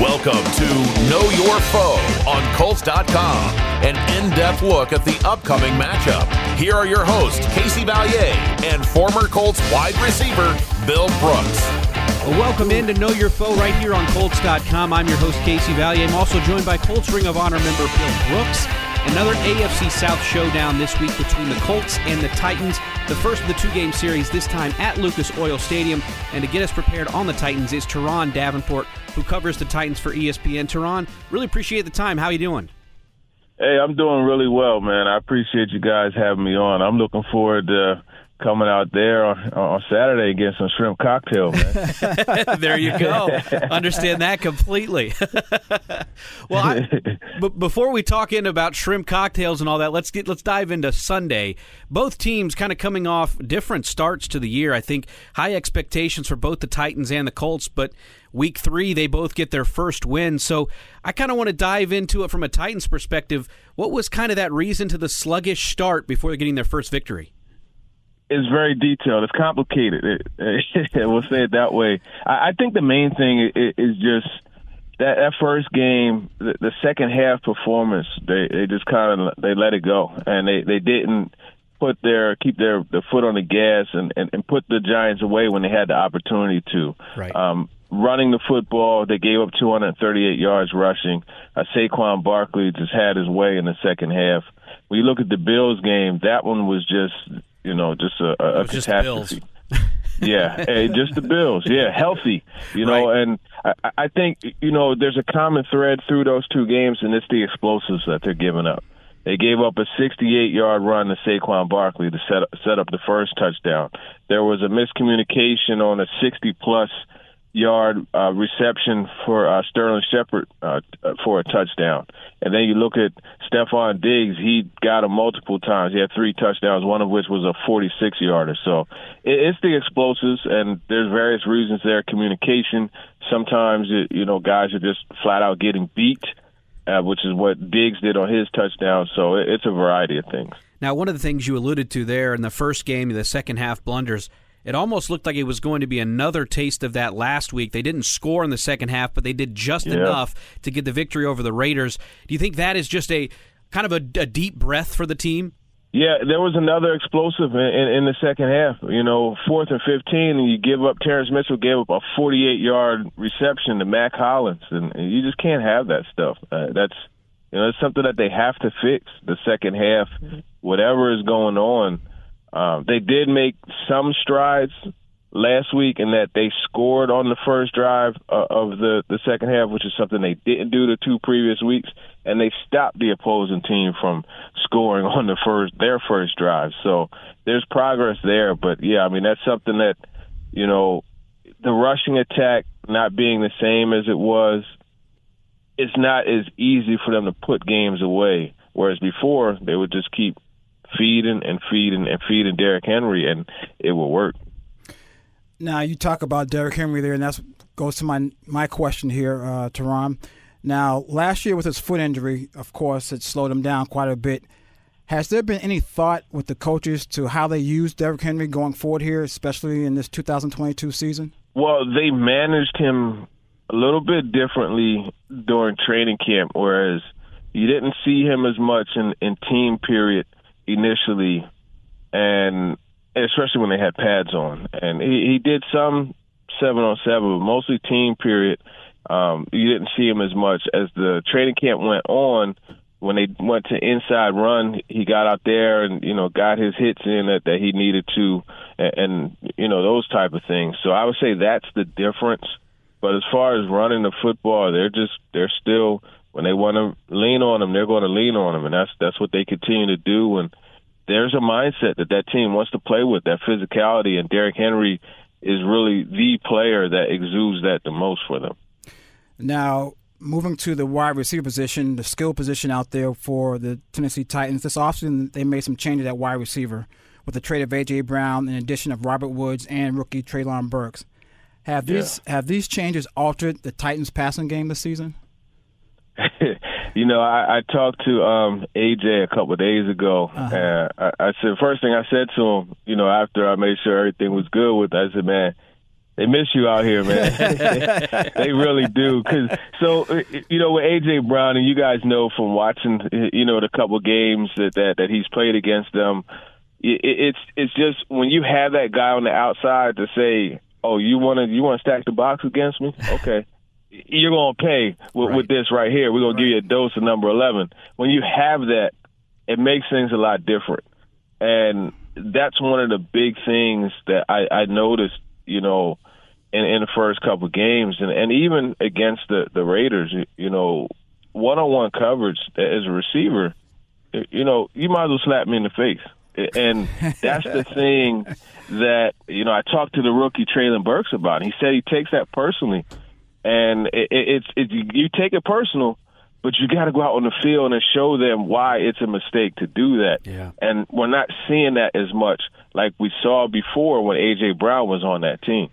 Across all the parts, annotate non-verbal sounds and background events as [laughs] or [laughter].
Welcome to Know Your Foe on Colts.com, an in depth look at the upcoming matchup. Here are your hosts, Casey Valier and former Colts wide receiver, Bill Brooks. Welcome in to Know Your Foe right here on Colts.com. I'm your host, Casey Valier. I'm also joined by Colts Ring of Honor member Bill Brooks. Another AFC South showdown this week between the Colts and the Titans. The first of the two game series, this time at Lucas Oil Stadium. And to get us prepared on the Titans is Turron Davenport, who covers the Titans for ESPN. Turron, really appreciate the time. How are you doing? Hey, I'm doing really well, man. I appreciate you guys having me on. I'm looking forward to coming out there on, on Saturday and getting some shrimp cocktail, man. [laughs] there you go. Understand that completely. [laughs] well, I, [laughs] b- before we talk in about shrimp cocktails and all that, let's get let's dive into Sunday. Both teams kind of coming off different starts to the year. I think high expectations for both the Titans and the Colts, but week three they both get their first win. So I kind of want to dive into it from a Titans perspective. What was kind of that reason to the sluggish start before getting their first victory? It's very detailed. It's complicated. It, [laughs] it, we'll say it that way. I, I think the main thing is, is just that that first game, the, the second half performance. They they just kind of they let it go, and they they didn't put their keep their, their foot on the gas and, and and put the Giants away when they had the opportunity to. Right. Um, running the football, they gave up 238 yards rushing. Uh, Saquon Barkley just had his way in the second half. When you look at the Bills game, that one was just you know, just a, a, catastrophe. [laughs] yeah, hey, just the Bills. Yeah, healthy. You know, right. and I, I think you know there's a common thread through those two games, and it's the explosives that they're giving up. They gave up a 68-yard run to Saquon Barkley to set up, set up the first touchdown. There was a miscommunication on a 60-plus yard uh, reception for uh, Sterling Shepard uh, for a touchdown. And then you look at Stefon Diggs, he got him multiple times. He had three touchdowns, one of which was a 46 yarder. So it's the explosives, and there's various reasons there. Communication. Sometimes, you know, guys are just flat out getting beat, uh, which is what Diggs did on his touchdown. So it's a variety of things. Now, one of the things you alluded to there in the first game, the second half blunders, it almost looked like it was going to be another taste of that last week. They didn't score in the second half, but they did just yeah. enough to get the victory over the Raiders. Do you think that is just a kind of a, a deep breath for the team? Yeah, there was another explosive in, in, in, the second half. You know, fourth and fifteen, and you give up. Terrance Mitchell gave up a forty-eight yard reception to Mack Hollins, and you just can't have that stuff. Uh, that's you know, it's something that they have to fix. The second half, whatever is going on, um, they did make some strides last week in that they scored on the first drive uh, of the, the second half, which is something they didn't do the two previous weeks, and they stopped the opposing team from scoring [laughs] on the first their first drive. So there's progress there, but yeah, I mean that's something that you know the rushing attack not being the same as it was. It's not as easy for them to put games away. Whereas before, they would just keep feeding and feeding and feeding Derrick Henry, and it will work. Now you talk about Derrick Henry there, and that goes to my my question here, uh, Turron. Now, last year with his foot injury, of course, it slowed him down quite a bit. Has there been any thought with the coaches to how they use Derrick Henry going forward here, especially in this 2022 season? Well, they managed him a little bit differently during training camp, whereas you didn't see him as much in, in team period initially, and especially when they had pads on. And he, he did some seven on seven, but mostly team period. Um, you didn't see him as much as the training camp went on. When they went to inside run, he got out there and you know got his hits in that, that he needed to, and, and you know those type of things. So I would say that's the difference. But as far as running the football, they're just they're still when they want to lean on them, they're going to lean on them, and that's that's what they continue to do. And there's a mindset that that team wants to play with that physicality, and Derrick Henry is really the player that exudes that the most for them. Now, moving to the wide receiver position, the skill position out there for the Tennessee Titans, this offseason they made some changes at wide receiver with the trade of A.J. Brown and addition of Robert Woods and rookie Treylon Burks. Have these yeah. have these changes altered the Titans' passing game this season? You know, I, I talked to um AJ a couple of days ago, uh-huh. and I, I said first thing I said to him, you know, after I made sure everything was good with, I said, man, they miss you out here, man. [laughs] they really do. Cause so uh, you know with AJ Brown, and you guys know from watching, you know, the couple games that that, that he's played against them. It, it's it's just when you have that guy on the outside to say, "Oh, you want to you want to stack the box against me?" Okay. You're gonna pay with, right. with this right here. We're gonna right. give you a dose of number eleven. When you have that, it makes things a lot different, and that's one of the big things that I, I noticed. You know, in, in the first couple of games, and, and even against the the Raiders, you know, one on one coverage as a receiver, you know, you might as well slap me in the face. And that's the [laughs] thing that you know I talked to the rookie Treylon Burks about. He said he takes that personally, and it, it's it, you take it personal, but you got to go out on the field and show them why it's a mistake to do that. Yeah. And we're not seeing that as much like we saw before when AJ Brown was on that team.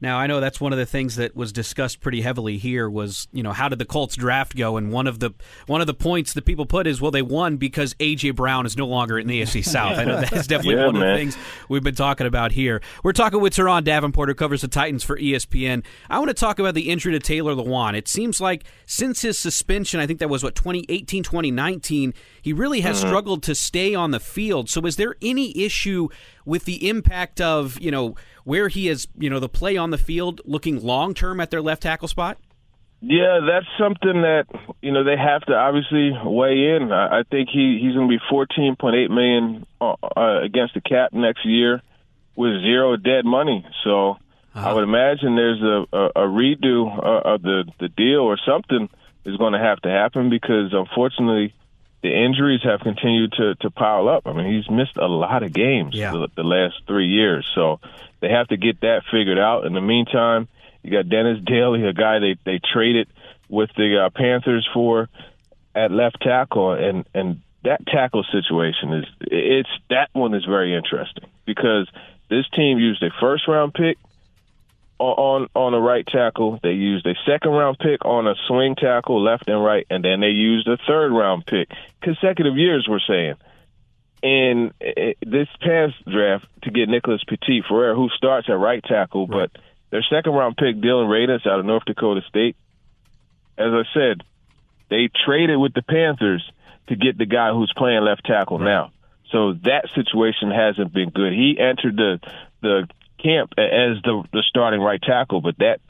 Now I know that's one of the things that was discussed pretty heavily here was you know how did the Colts draft go and one of the one of the points that people put is well they won because AJ Brown is no longer in the AFC [laughs] South. I know that's definitely yeah, one man. of the things we've been talking about here. We're talking with Turron Davenport who covers the Titans for ESPN. I want to talk about the injury to Taylor Lewan. It seems like since his suspension, I think that was what 2018 2019, he really has mm-hmm. struggled to stay on the field. So is there any issue with the impact of, you know, where he is, you know, the play on the field looking long term at their left tackle spot? Yeah, that's something that you know they have to obviously weigh in. I, think he he's going to be fourteen point eight million uh, uh, against the cap next year with zero dead money. So uh-huh. I would imagine there's a, a, a redo uh, of the the deal or something is going to have to happen because unfortunately the injuries have continued to to pile up. I mean, he's missed a lot of games yeah. the, the last three years, so they have to get that figured out. In the meantime, you got Dennis Daly, a guy they they traded with the uh, Panthers for at left tackle, and and that tackle situation is it's that one is very interesting because this team used a first round pick on on a right tackle. They used a second round pick on a swing tackle, left and right, and then they used a third round pick. Consecutive years, we're saying. In eh, eh, this past draft, to get Nicholas Petit Frere, who starts at right tackle, right. but their second round pick, Dillon Radunz out of North Dakota State. As I said, they traded with the Panthers to get the guy who's playing left tackle right. now. So that situation hasn't been good. He entered the the camp as the the starting right tackle, but that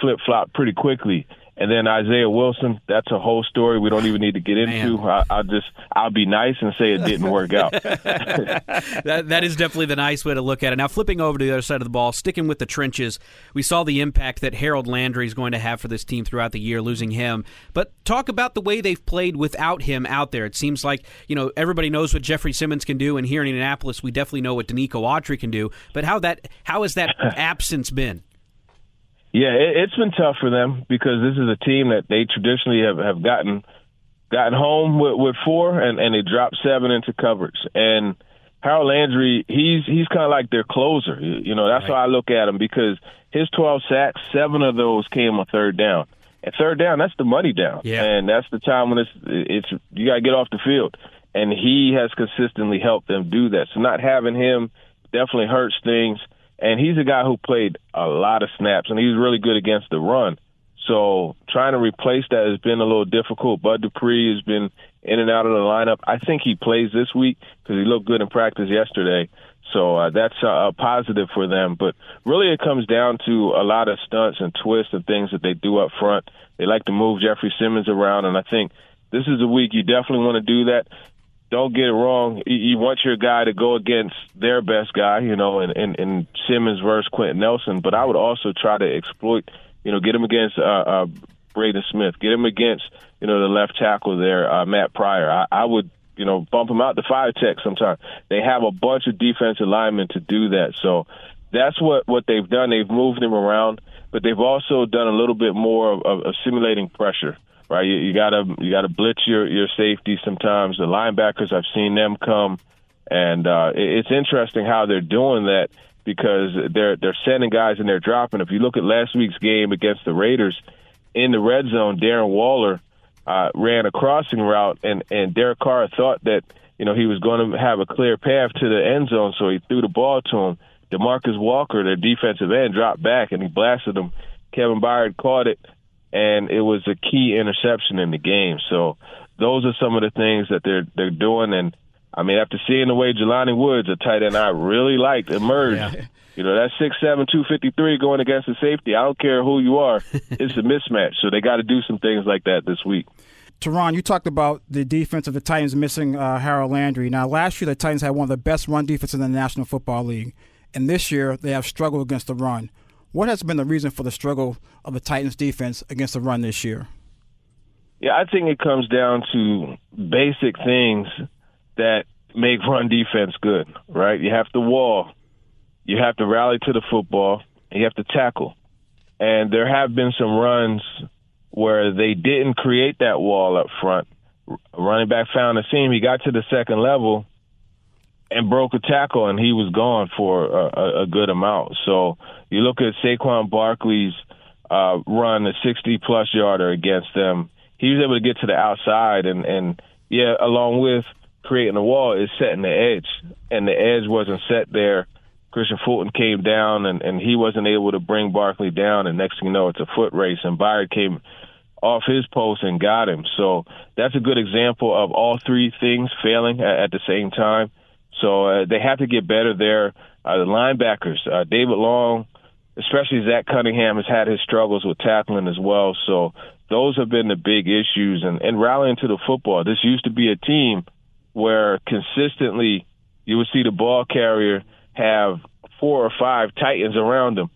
flip flopped pretty quickly. And then Isaiah Wilson, that's a whole story we don't even need to get into. I, will just I'll be nice and say it didn't work out. [laughs] [laughs] that that is definitely the nice way to look at it. Now flipping over to the other side of the ball, sticking with the trenches, we saw the impact that Harold Landry is going to have for this team throughout the year, losing him. But talk about the way they've played without him out there. It seems like you know everybody knows what Jeffrey Simmons can do, and here in Indianapolis, we definitely know what Denico Autry can do. But how that how has that [laughs] absence been? Yeah, it, it's been tough for them because this is a team that they traditionally have, have gotten gotten home with, with four and, and they dropped seven into coverage. And Harold Landry, he's he's kind of like their closer. You know, that's right. how I look at him because his 12 sacks, seven of those came on third down. And third down, that's the money down. Yeah. And that's the time when it's it's you got to get off the field. And he has consistently helped them do that. So not having him definitely hurts things and he's a guy who played a lot of snaps, and he's really good against the run. So trying to replace that has been a little difficult. Bud Dupree has been in and out of the lineup. I think he plays this week because he looked good in practice yesterday. So uh, that's a, a positive for them. But really, it comes down to a lot of stunts and twists and things that they do up front. They like to move Jeffrey Simmons around, and I think this is a week you definitely want to do that don't get it wrong. You want your guy to go against their best guy, you know, in, in, in Simmons versus Quenton Nelson. But I would also try to exploit, you know, get him against uh, uh, Braden Smith, get him against, you know, the left tackle there, uh, Matt Pryor. I, I would, you know, bump him out the five tech sometime. They have a bunch of defensive linemen to do that. So that's what, what they've done. They've moved him around, but they've also done a little bit more of, of, of simulating pressure right? You, you gotta you gotta blitz your your safety sometimes. The linebackers, I've seen them come, and uh, it's interesting how they're doing that because they're they're sending guys and they're dropping. If you look at last week's game against the Raiders, in the red zone, Darren Waller uh, ran a crossing route, and and Derek Carr thought that you know he was going to have a clear path to the end zone, so he threw the ball to him. Demarcus Walker, their defensive end, dropped back and he blasted him. Kevin Byard caught it, and it was a key interception in the game. So those are some of the things that they're they're doing. And I mean, after seeing the way Jelani Woods, a tight end I really liked, emerged. Yeah. You know, that six seven two fifty three going against the safety. I don't care who you are, [laughs] it's a mismatch. So they got to do some things like that this week. Turron, you talked about the defense of the Titans missing uh, Harold Landry. Now, last year the Titans had one of the best run defenses in the National Football League, and this year they have struggled against the run. What has been the reason for the struggle of the Titans defense against the run this year? Yeah, I think it comes down to basic things that make run defense good, right? You have to wall, you have to rally to the football, and you have to tackle. And there have been some runs where they didn't create that wall up front. Running back found a seam. He got to the second level and broke a tackle, and he was gone for a, a good amount. So you look at Saquon Barkley's uh, run, a 60 plus yarder against them. He was able to get to the outside, and and yeah, along with creating a wall, is setting the edge, and the edge wasn't set there. Kristian Fulton came down, and and he wasn't able to bring Barkley down, and next thing you know, it's a foot race, and Byard came off his post and got him. So that's a good example of all three things failing at, at the same time. So uh, they have to get better there. Uh, the linebackers, uh, David Long, especially Zach Cunningham, has had his struggles with tackling as well. So those have been the big issues. And, and rallying to the football, this used to be a team where consistently you would see the ball carrier have four or five Titans around them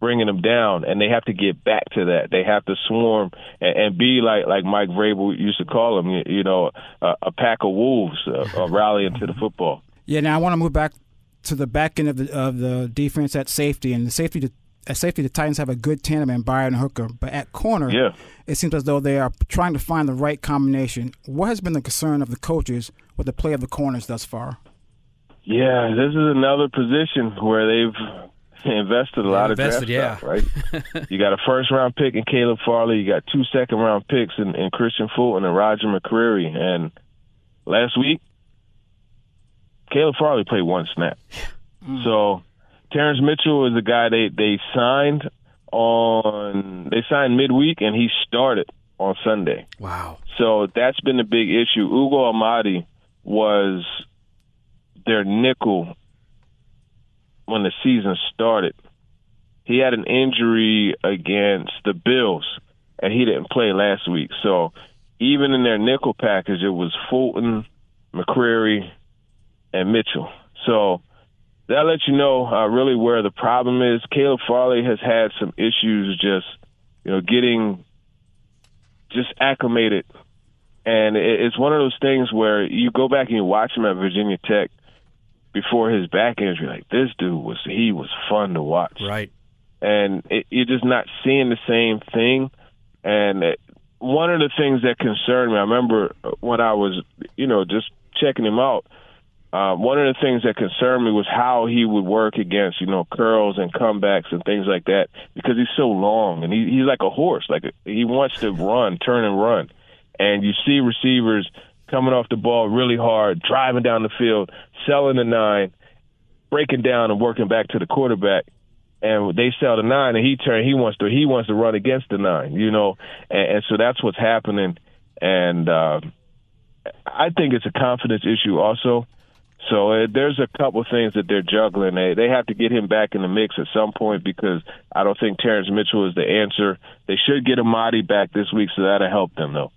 bringing them down, and they have to get back to that. They have to swarm and, and be like like Mike Vrabel used to call them, you, you know, a, a pack of wolves uh, rallying to the football. Yeah, now I want to move back to the back end of the of the defense at safety, and the safety at safety the Titans have a good tandem in Byard and Hooker, but at corner, yeah. it seems as though they are trying to find the right combination. What has been the concern of the coaches with the play of the corners thus far? Yeah, this is another position where they've invested a lot invested, of draft yeah. stuff, right? [laughs] you got a first round pick in Caleb Farley. You got two second round picks in, in Kristian Fulton and Roger McCreary. And last week, Caleb Farley played one snap. Mm. So Terrance Mitchell is a guy they they signed on they signed midweek and he started on Sunday. Wow. So that's been the big issue. Ugo Amadi was their nickel when the season started. He had an injury against the Bills and he didn't play last week. So even in their nickel package it was Fulton, McCreary, and Mitchell. So that lets you know uh, really where the problem is. Caleb Farley has had some issues just, you know, getting just acclimated. And it's one of those things where you go back and you watch him at Virginia Tech before his back injury. Like this dude was, he was fun to watch. Right. And it, you're just not seeing the same thing. And it, one of the things that concerned me, I remember when I was, you know, just checking him out uh, one of the things that concerned me was how he would work against, you know, curls and comebacks and things like that because he's so long and he, he's like a horse. Like he wants to run, turn and run. And you see receivers coming off the ball really hard, driving down the field, selling the nine, breaking down and working back to the quarterback. And they sell the nine, and he turn. He wants to. He wants to run against the nine, you know. And, and so that's what's happening. And uh, I think it's a confidence issue also so uh, there's a couple things that they're juggling. They they have to get him back in the mix at some point because I don't think Terrance Mitchell is the answer. They should get Amadi back this week, so that'll help them though.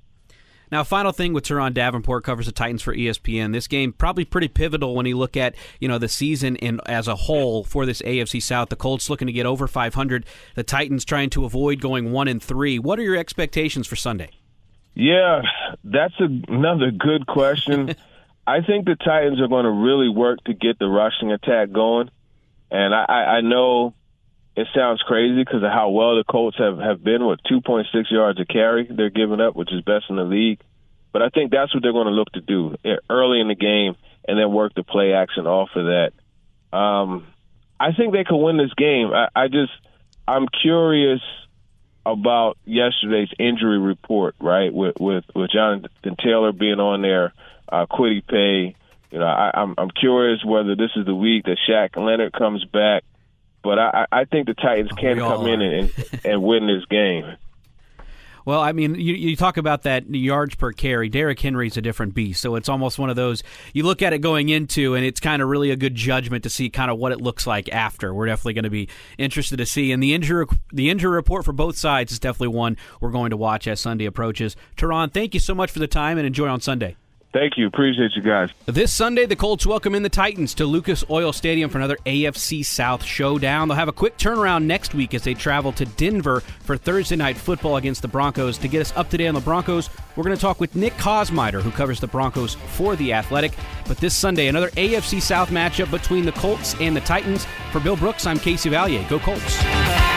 Now, final thing with Turron Davenport covers the Titans for ESPN. This game probably pretty pivotal when you look at you know the season in as a whole for this AFC South. The Colts looking to get over 500. The Titans trying to avoid going one and three. What are your expectations for Sunday? Yeah, that's a, another good question. [laughs] I think the Titans are going to really work to get the rushing attack going. And I, I know it sounds crazy because of how well the Colts have, have been with 2.6 yards a carry they're giving up, which is best in the league. But I think that's what they're going to look to do eh, early in the game and then work the play action off of that. Um, I think they could win this game. I, I just, I'm curious about yesterday's injury report, right? With with with Jonathan Taylor being on there uh, Kwity Paye, You know, I, I'm I'm curious whether this is the week that Shaq Leonard comes back, but I I think the Titans can come in and and win this game. [laughs] Well, I mean, you, you talk about that yards per carry. Derrick Henry's a different beast, so it's almost one of those you look at it going into, and it's kind of really a good judgment to see kind of what it looks like after. We're definitely going to be interested to see, and the injury the injury report for both sides is definitely one we're going to watch as Sunday approaches. Turron, thank you so much for the time, and enjoy on Sunday. Thank you. Appreciate you guys. This Sunday, the Colts welcome in the Titans to Lucas Oil Stadium for another AFC South showdown. They'll have a quick turnaround next week as they travel to Denver for Thursday night football against the Broncos. To get us up to date on the Broncos, we're going to talk with Nick Kosmider, who covers the Broncos for The Athletic. But this Sunday, another AFC South matchup between the Colts and the Titans. For Bill Brooks, I'm Casey Valier. Go Colts.